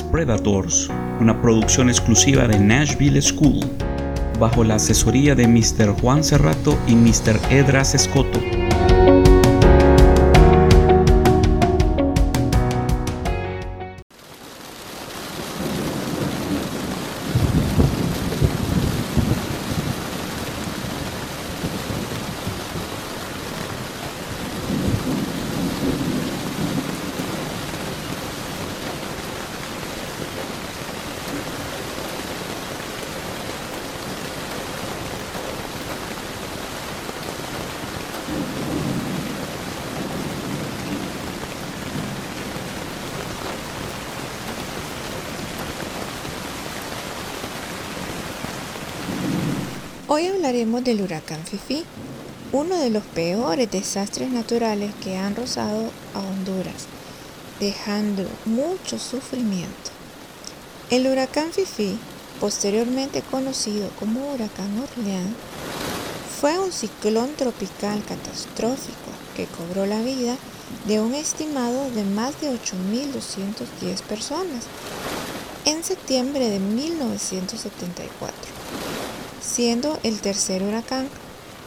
Predators, una producción exclusiva de Nashville School, bajo la asesoría de Mr. Juan Cerrato y Mr. Edras Escoto. Hoy hablaremos del huracán Fifi, uno de los peores desastres naturales que han rozado a Honduras, dejando mucho sufrimiento. El huracán Fifi, posteriormente conocido como huracán Orleán, fue un ciclón tropical catastrófico que cobró la vida de un estimado de más de 8.210 personas en septiembre de 1974 siendo el tercer huracán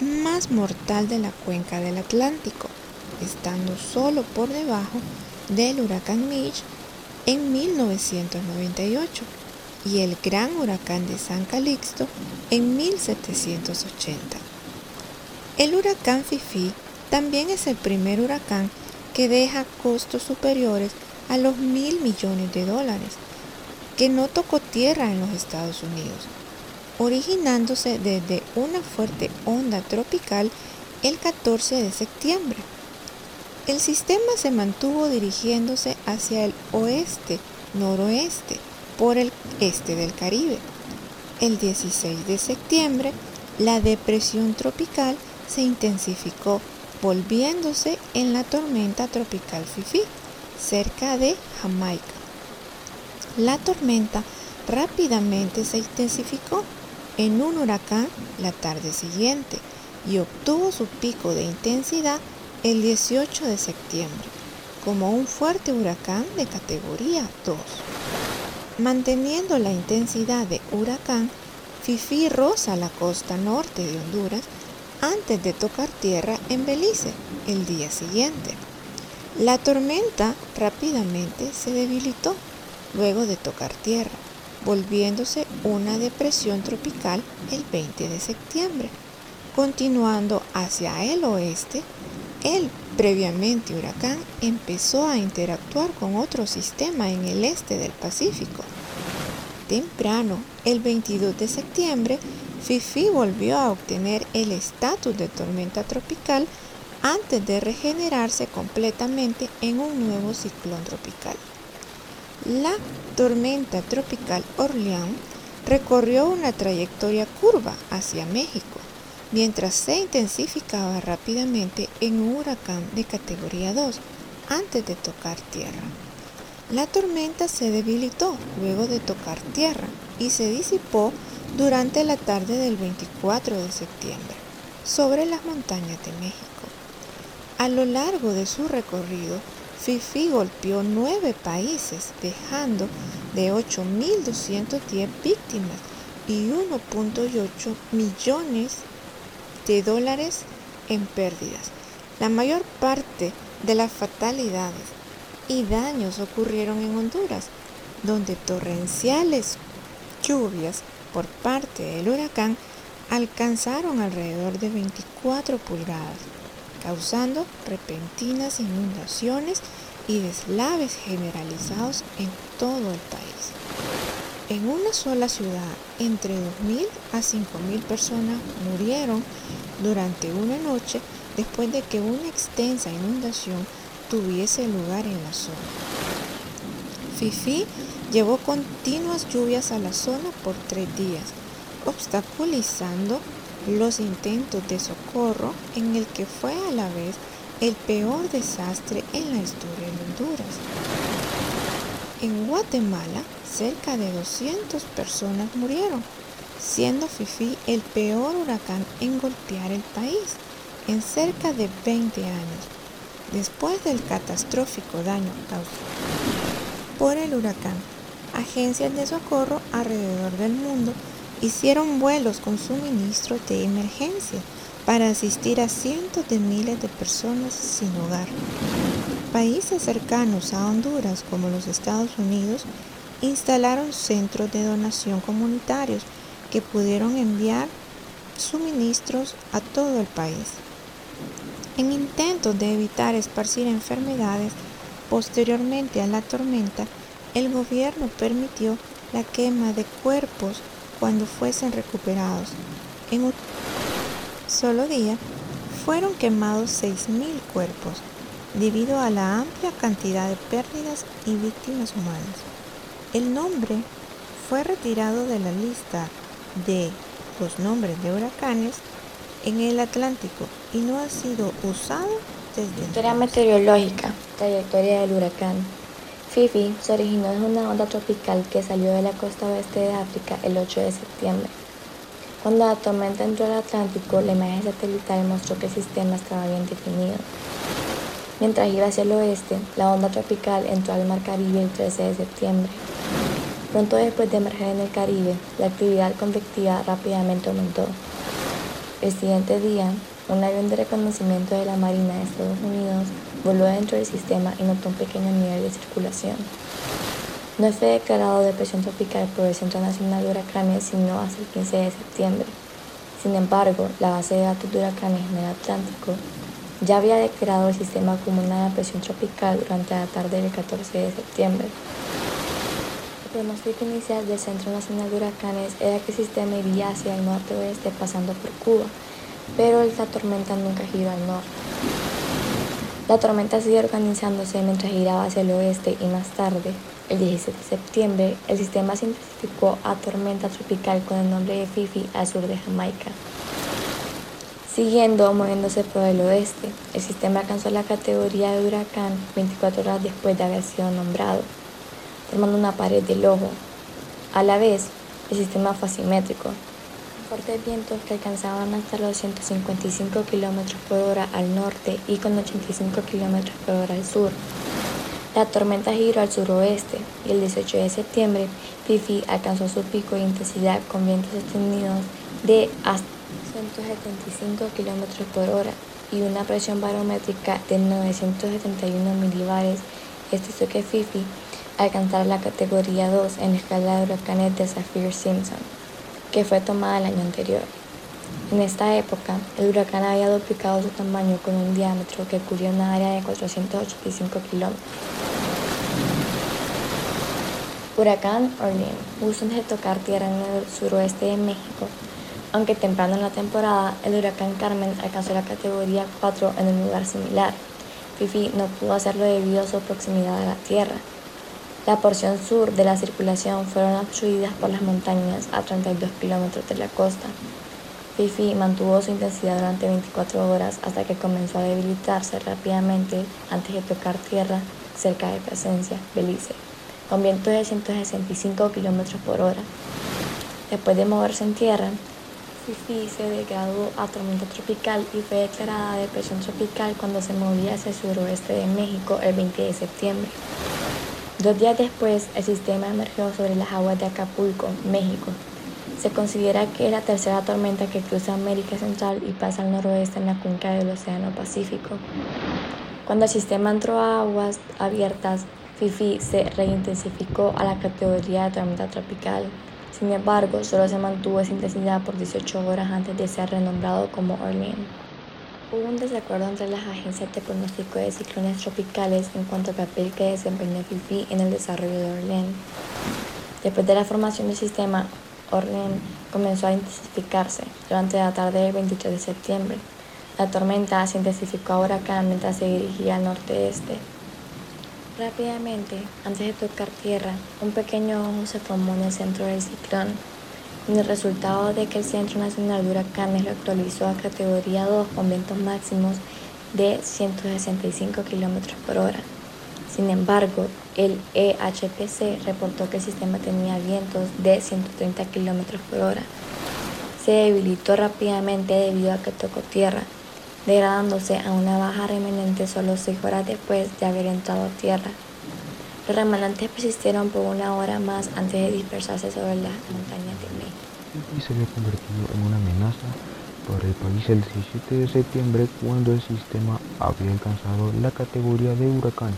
más mortal de la cuenca del Atlántico, estando solo por debajo del huracán Mitch en 1998 y el gran huracán de San Calixto en 1780. El huracán Fifi también es el primer huracán que deja costos superiores a los mil millones de dólares, que no tocó tierra en los Estados Unidos originándose desde una fuerte onda tropical el 14 de septiembre. El sistema se mantuvo dirigiéndose hacia el oeste-noroeste por el este del Caribe. El 16 de septiembre, la depresión tropical se intensificó, volviéndose en la tormenta tropical Fifi, cerca de Jamaica. La tormenta rápidamente se intensificó en un huracán la tarde siguiente y obtuvo su pico de intensidad el 18 de septiembre como un fuerte huracán de categoría 2. Manteniendo la intensidad de huracán, Fifi roza la costa norte de Honduras antes de tocar tierra en Belice el día siguiente. La tormenta rápidamente se debilitó luego de tocar tierra volviéndose una depresión tropical el 20 de septiembre. Continuando hacia el oeste, el previamente huracán empezó a interactuar con otro sistema en el este del Pacífico. Temprano, el 22 de septiembre, Fifi volvió a obtener el estatus de tormenta tropical antes de regenerarse completamente en un nuevo ciclón tropical. La tormenta tropical Orleán recorrió una trayectoria curva hacia México, mientras se intensificaba rápidamente en un huracán de categoría 2 antes de tocar tierra. La tormenta se debilitó luego de tocar tierra y se disipó durante la tarde del 24 de septiembre sobre las montañas de México. A lo largo de su recorrido, Fifi golpeó nueve países, dejando de 8.210 víctimas y 1.8 millones de dólares en pérdidas. La mayor parte de las fatalidades y daños ocurrieron en Honduras, donde torrenciales lluvias por parte del huracán alcanzaron alrededor de 24 pulgadas causando repentinas inundaciones y deslaves generalizados en todo el país. En una sola ciudad, entre 2.000 a 5.000 personas murieron durante una noche después de que una extensa inundación tuviese lugar en la zona. Fifi llevó continuas lluvias a la zona por tres días, obstaculizando los intentos de socorro en el que fue a la vez el peor desastre en la historia de Honduras. En Guatemala, cerca de 200 personas murieron, siendo Fifi el peor huracán en golpear el país en cerca de 20 años, después del catastrófico daño causado por el huracán agencias de socorro alrededor del mundo hicieron vuelos con suministros de emergencia para asistir a cientos de miles de personas sin hogar. Países cercanos a Honduras como los Estados Unidos instalaron centros de donación comunitarios que pudieron enviar suministros a todo el país. En intentos de evitar esparcir enfermedades, posteriormente a la tormenta, el gobierno permitió la quema de cuerpos cuando fuesen recuperados. En un solo día fueron quemados 6.000 cuerpos, debido a la amplia cantidad de pérdidas y víctimas humanas. El nombre fue retirado de la lista de los nombres de huracanes en el Atlántico y no ha sido usado desde Historia meteorológica, trayectoria del huracán. Fifi se originó en una onda tropical que salió de la costa oeste de África el 8 de septiembre. Cuando la tormenta entró al Atlántico, la imagen satelital mostró que el sistema estaba bien definido. Mientras iba hacia el oeste, la onda tropical entró al Mar Caribe el 13 de septiembre. Pronto después de emerger en el Caribe, la actividad convectiva rápidamente aumentó. El siguiente día, un avión de reconocimiento de la Marina de Estados Unidos voló dentro del sistema y notó un pequeño nivel de circulación. No fue declarado depresión tropical por el Centro Nacional de Huracanes sino hasta el 15 de septiembre. Sin embargo, la base de datos de huracanes en el Atlántico ya había declarado el sistema como una depresión tropical durante la tarde del 14 de septiembre. El pronóstico inicial del Centro Nacional de Huracanes era que el sistema iría hacia el norte-oeste pasando por Cuba, pero la tormenta nunca giró al norte. La tormenta siguió organizándose mientras giraba hacia el oeste y más tarde, el 17 de septiembre, el sistema se intensificó a tormenta tropical con el nombre de Fifi al sur de Jamaica. Siguiendo moviéndose por el oeste, el sistema alcanzó la categoría de huracán 24 horas después de haber sido nombrado formando una pared del ojo. A la vez, el sistema fue asimétrico. Fuertes vientos que alcanzaban hasta los 155 km por hora al norte y con 85 km por hora al sur. La tormenta giró al suroeste y el 18 de septiembre Fifi alcanzó su pico de intensidad con vientos extendidos de hasta 175 km por hora y una presión barométrica de 971 milibares. Esto hizo que Fifi alcanzar la categoría 2 en la escala de huracanes de Saffir-Simpson, que fue tomada el año anterior. En esta época, el huracán había duplicado su tamaño con un diámetro que cubrió una área de 485 kilómetros. Huracán Orlin, justo antes tocar tierra en el suroeste de México, aunque temprano en la temporada, el huracán Carmen alcanzó la categoría 4 en un lugar similar. Fifi no pudo hacerlo debido a su proximidad a la tierra, la porción sur de la circulación fueron obstruidas por las montañas a 32 kilómetros de la costa. Fifi mantuvo su intensidad durante 24 horas hasta que comenzó a debilitarse rápidamente antes de tocar tierra cerca de Plasencia, Belice, con vientos de 165 kilómetros por hora. Después de moverse en tierra, Fifi se degradó a tormenta tropical y fue declarada depresión tropical cuando se movía hacia el suroeste de México el 20 de septiembre. Dos días después, el sistema emergió sobre las aguas de Acapulco, México. Se considera que es la tercera tormenta que cruza América Central y pasa al noroeste en la cuenca del Océano Pacífico. Cuando el sistema entró a aguas abiertas, Fifi se reintensificó a la categoría de tormenta tropical. Sin embargo, solo se mantuvo esa intensidad por 18 horas antes de ser renombrado como Orlean. Hubo un desacuerdo entre las agencias de pronóstico de ciclones tropicales en cuanto al papel que desempeñó Fifi en el desarrollo de Orlén. Después de la formación del sistema, Orlén comenzó a intensificarse durante la tarde del 23 de septiembre. La tormenta se intensificó a huracán mientras se dirigía al norte-este. Rápidamente, antes de tocar tierra, un pequeño ojo se formó en el centro del ciclón el resultado de que el Centro Nacional de Huracanes lo actualizó a categoría 2 con vientos máximos de 165 km por hora. Sin embargo, el EHPC reportó que el sistema tenía vientos de 130 km por hora. Se debilitó rápidamente debido a que tocó tierra, degradándose a una baja remanente solo 6 horas después de haber entrado a tierra. Los remanentes persistieron por una hora más antes de dispersarse sobre las montañas de. Se había convertido en una amenaza para el país el 17 de septiembre cuando el sistema había alcanzado la categoría de huracán.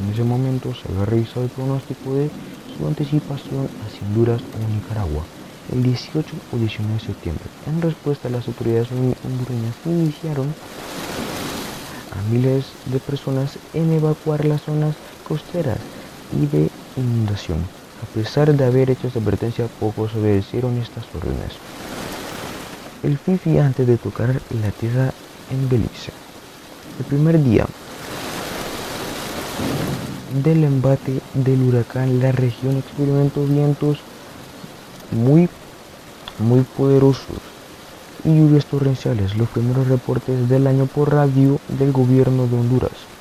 En ese momento se había revisado el pronóstico de su anticipación hacia Honduras o Nicaragua el 18 o 19 de septiembre. En respuesta, las autoridades hondureñas iniciaron a miles de personas en evacuar las zonas costeras y de inundación. A pesar de haber hecho esta advertencia, pocos obedecieron estas órdenes. El Fifi antes de tocar la tierra en Belice. El primer día del embate del huracán, la región experimentó vientos muy, muy poderosos y lluvias torrenciales. Los primeros reportes del año por radio del gobierno de Honduras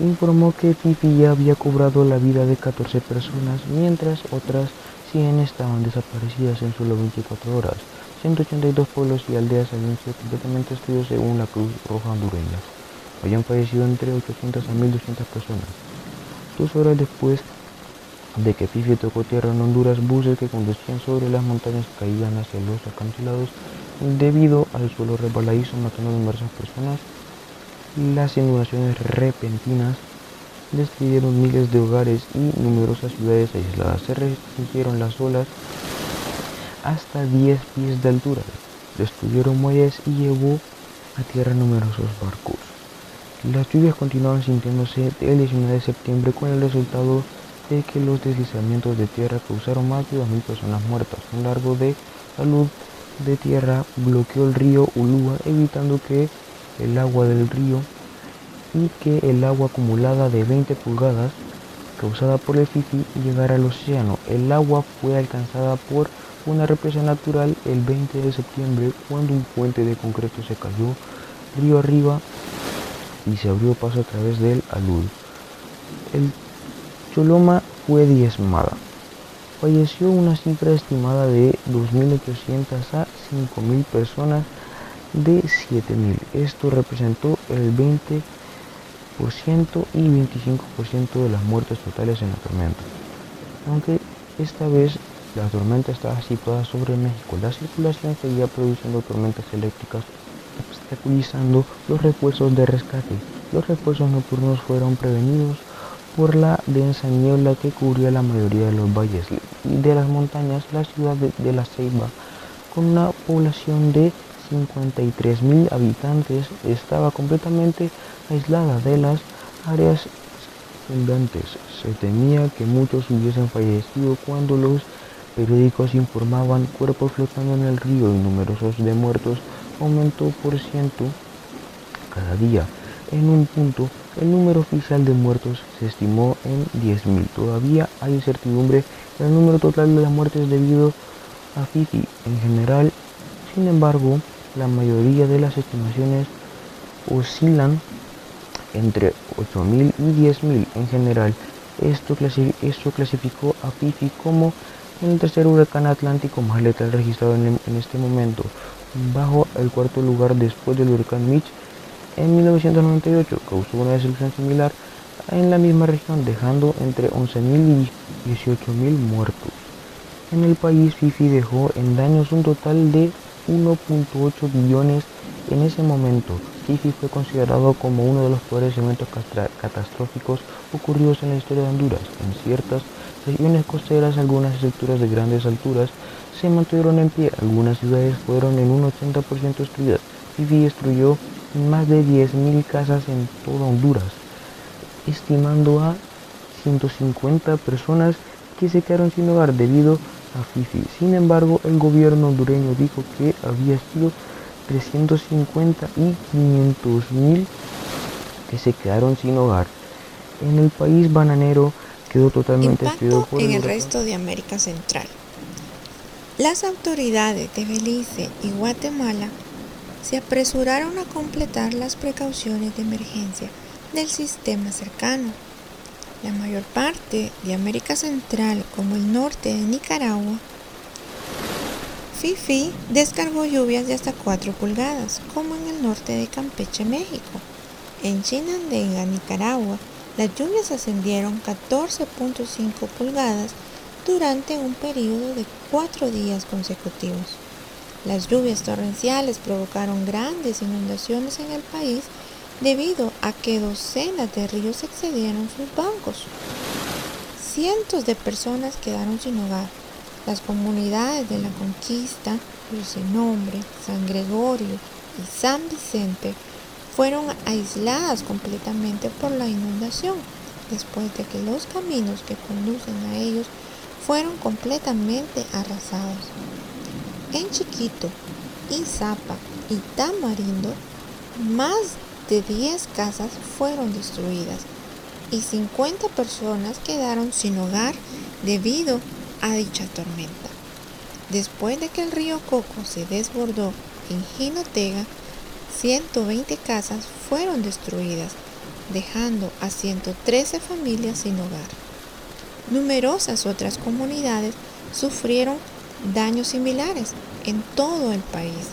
informó que Fifi ya había cobrado la vida de 14 personas, mientras otras 100 estaban desaparecidas en solo 24 horas. 182 pueblos y aldeas habían sido completamente destruidos según la Cruz Roja hondureña. Habían fallecido entre 800 a 1200 personas. Dos horas después de que Fifi tocó tierra en Honduras, buses que conducían sobre las montañas caían hacia los acantilados debido al suelo resbaladizo matando a numerosas personas. Las inundaciones repentinas destruyeron miles de hogares y numerosas ciudades aisladas. Se restringieron las olas hasta 10 pies de altura. Destruyeron muelles y llevó a tierra numerosos barcos. Las lluvias continuaron sintiéndose el 19 de septiembre con el resultado de que los deslizamientos de tierra causaron más de 2.000 personas muertas. Un largo de salud de tierra bloqueó el río Ulúa, evitando que el agua del río y que el agua acumulada de 20 pulgadas causada por el Fifi llegara al océano. El agua fue alcanzada por una represa natural el 20 de septiembre cuando un puente de concreto se cayó río arriba y se abrió paso a través del alud. El Choloma fue diezmada. Falleció una cifra estimada de 2.800 a 5.000 personas de 7.000. Esto representó el 20% y 25% de las muertes totales en la tormenta. Aunque esta vez la tormenta estaba situada sobre México, la circulación seguía produciendo tormentas eléctricas obstaculizando los refuerzos de rescate. Los refuerzos nocturnos fueron prevenidos por la densa niebla que cubría la mayoría de los valles y de las montañas. La ciudad de, La Ceiba, con una población de 53.000 habitantes, estaba completamente aislada de las áreas circundantes. Se temía que muchos hubiesen fallecido cuando los periódicos informaban cuerpos flotando en el río y numerosos de muertos aumentó por ciento cada día. En un punto, el número oficial de muertos se estimó en 10.000. Todavía hay incertidumbre en el número total de las muertes debido a Fifi en general. Sin embargo, la mayoría de las estimaciones oscilan entre 8.000 y 10.000 en general. Esto, clasificó a Fifi como el tercer huracán atlántico más letal registrado en, este momento, bajo el cuarto lugar después del huracán Mitch en 1998. Causó una destrucción similar en la misma región, dejando entre 11.000 y 18.000 muertos. En el país, Fifi dejó en daños un total de 1.8 billones en ese momento. Fifi fue considerado como uno de los peores eventos catastróficos ocurridos en la historia de Honduras. En ciertas regiones costeras, algunas estructuras de grandes alturas se mantuvieron en pie. Algunas ciudades fueron en un 80% destruidas. Fifi destruyó más de 10.000 casas en toda Honduras, estimando a 150 personas que se quedaron sin hogar debido a Fifi. Sin embargo, el gobierno hondureño dijo que había sido 350 y 500 mil que se quedaron sin hogar. En el país bananero quedó totalmente destruido por en el resto de América Central. Las autoridades de Belice y Guatemala se apresuraron a completar las precauciones de emergencia del sistema cercano. La mayor parte de América Central, como el norte de Nicaragua, Fifi descargó lluvias de hasta 4 pulgadas, como en el norte de Campeche, México. En Chinandega, Nicaragua, Las lluvias ascendieron 14.5 pulgadas durante un periodo de cuatro días consecutivos. Las lluvias torrenciales provocaron grandes inundaciones en el país debido a que docenas de ríos excedieron sus bancos. Cientos de personas quedaron sin hogar. Las comunidades de la Conquista, Dulce Nombre, San Gregorio y San Vicente fueron aisladas completamente por la inundación, después de que los caminos que conducen a ellos fueron completamente arrasados. En Chiquito, Izapa y Tamarindo, más de 10 casas fueron destruidas y 50 personas quedaron sin hogar debido a dicha tormenta. Después de que el río Coco se desbordó en Jinotega, 120 casas fueron destruidas, dejando a 113 familias sin hogar. Numerosas otras comunidades sufrieron daños similares en todo el país,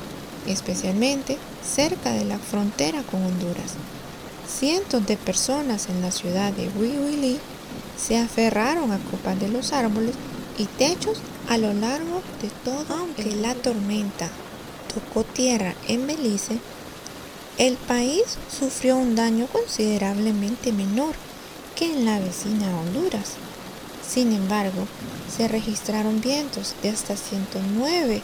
especialmente cerca de la frontera con Honduras. Cientos de personas en la ciudad de Huihuilí se aferraron a copas de los árboles y techos a lo largo de todo. Aunque la tormenta tocó tierra en Belice, el país sufrió un daño considerablemente menor que en la vecina Honduras. Sin embargo, se registraron vientos de hasta 109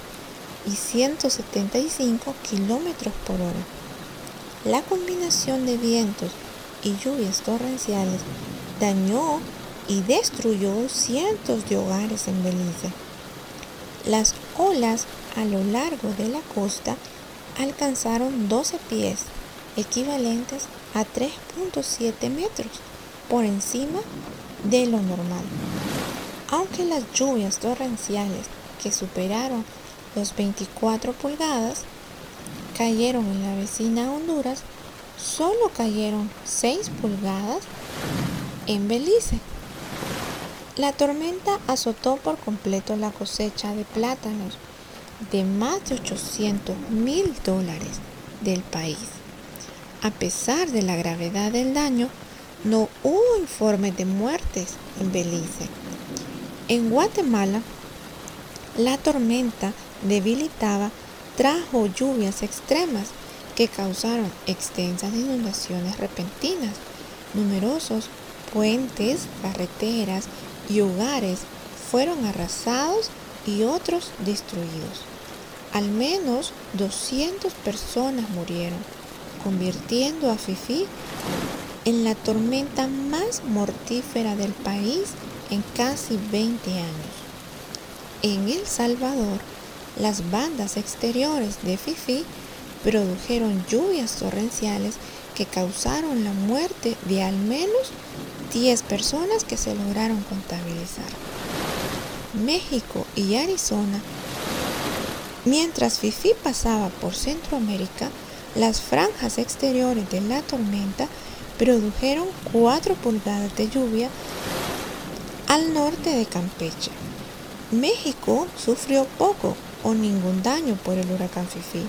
y 175 kilómetros por hora. La combinación de vientos y lluvias torrenciales dañó y destruyó cientos de hogares en Belice. Las olas a lo largo de la costa alcanzaron 12 pies, equivalentes a 3.7 metros por encima de lo normal. Aunque las lluvias torrenciales que superaron los 24 pulgadas cayeron en la vecina Honduras, solo cayeron 6 pulgadas en Belice. La tormenta azotó por completo la cosecha de plátanos de más de 800 mil dólares del país. A pesar de la gravedad del daño, no hubo informes de muertes en Belice. En Guatemala, la tormenta debilitada trajo lluvias extremas que causaron extensas inundaciones repentinas. Numerosos puentes, carreteras y hogares fueron arrasados y otros destruidos. Al menos 200 personas murieron, convirtiendo a Fifi en la tormenta más mortífera del país en casi 20 años. En El Salvador, las bandas exteriores de Fifi produjeron lluvias torrenciales que causaron la muerte de al menos 10 personas que se lograron contabilizar. México y Arizona. Mientras Fifi pasaba por Centroamérica, las franjas exteriores de la tormenta produjeron 4 pulgadas de lluvia al norte de Campeche. México sufrió poco o ningún daño por el huracán Fifi.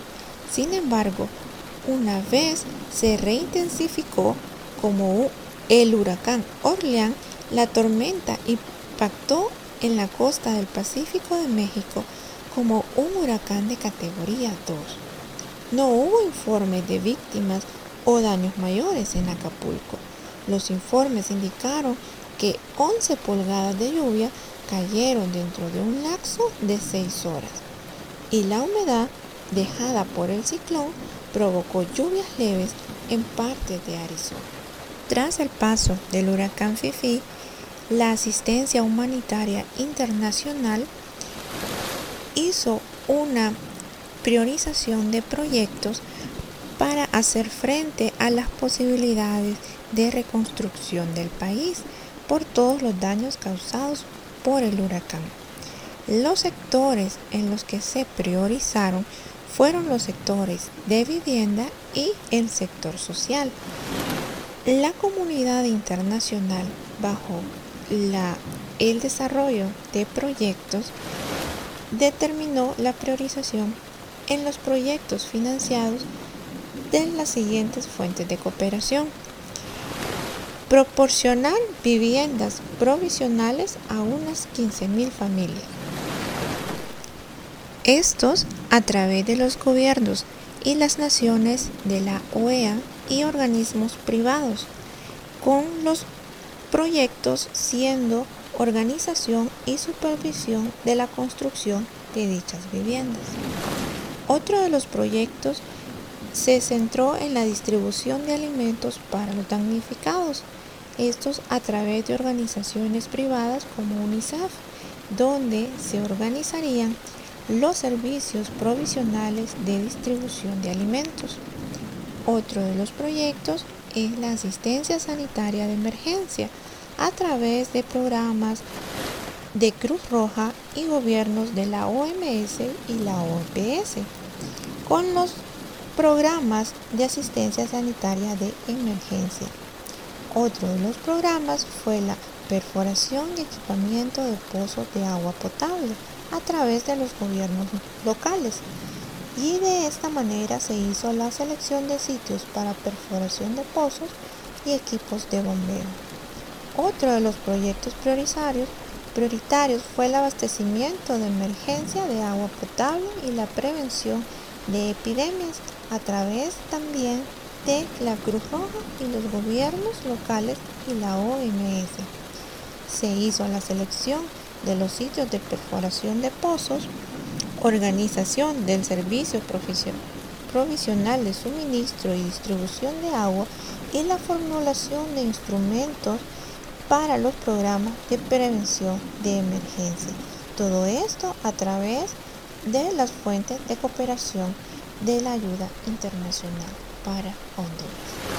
Sin embargo, una vez se reintensificó como el huracán Orleán, la tormenta impactó en la costa del Pacífico de México como un huracán de categoría 2. No hubo informes de víctimas o daños mayores en Acapulco. Los informes indicaron que 11 pulgadas de lluvia cayeron dentro de un lapso de 6 horas y la humedad dejada por el ciclón provocó lluvias leves en partes de Arizona. Tras el paso del huracán Fifi, la asistencia humanitaria internacional hizo una priorización de proyectos para hacer frente a las posibilidades de reconstrucción del país por todos los daños causados por el huracán. Los sectores en los que se priorizaron fueron los sectores de vivienda y el sector social. La comunidad internacional bajo el desarrollo de proyectos determinó la priorización en los proyectos financiados de las siguientes fuentes de cooperación. proporcionar viviendas provisionales a unas 15.000 familias. Estos a través de los gobiernos y las naciones de la OEA y organismos privados, con los proyectos siendo organización y supervisión de la construcción de dichas viviendas. Otro de los proyectos se centró en la distribución de alimentos para los damnificados, estos a través de organizaciones privadas como UNICEF, donde se organizarían los servicios provisionales de distribución de alimentos. Otro de los proyectos es la asistencia sanitaria de emergencia a través de programas de Cruz Roja y gobiernos de la OMS y la OPS, con los programas de asistencia sanitaria de emergencia. Otro de los programas fue la perforación y equipamiento de pozos de agua potable a través de los gobiernos locales. Y de esta manera se hizo la selección de sitios para perforación de pozos y equipos de bombeo. Otro de los proyectos prioritarios, prioritarios fue el abastecimiento de emergencia de agua potable y la prevención de epidemias a través también de la Cruz Roja y los gobiernos locales y la OMS. Se hizo la selección de los sitios de perforación de pozos, organización del servicio provisional de suministro y distribución de agua y la formulación de instrumentos para los programas de prevención de emergencia. Todo esto a través de las fuentes de cooperación de la ayuda internacional para Honduras.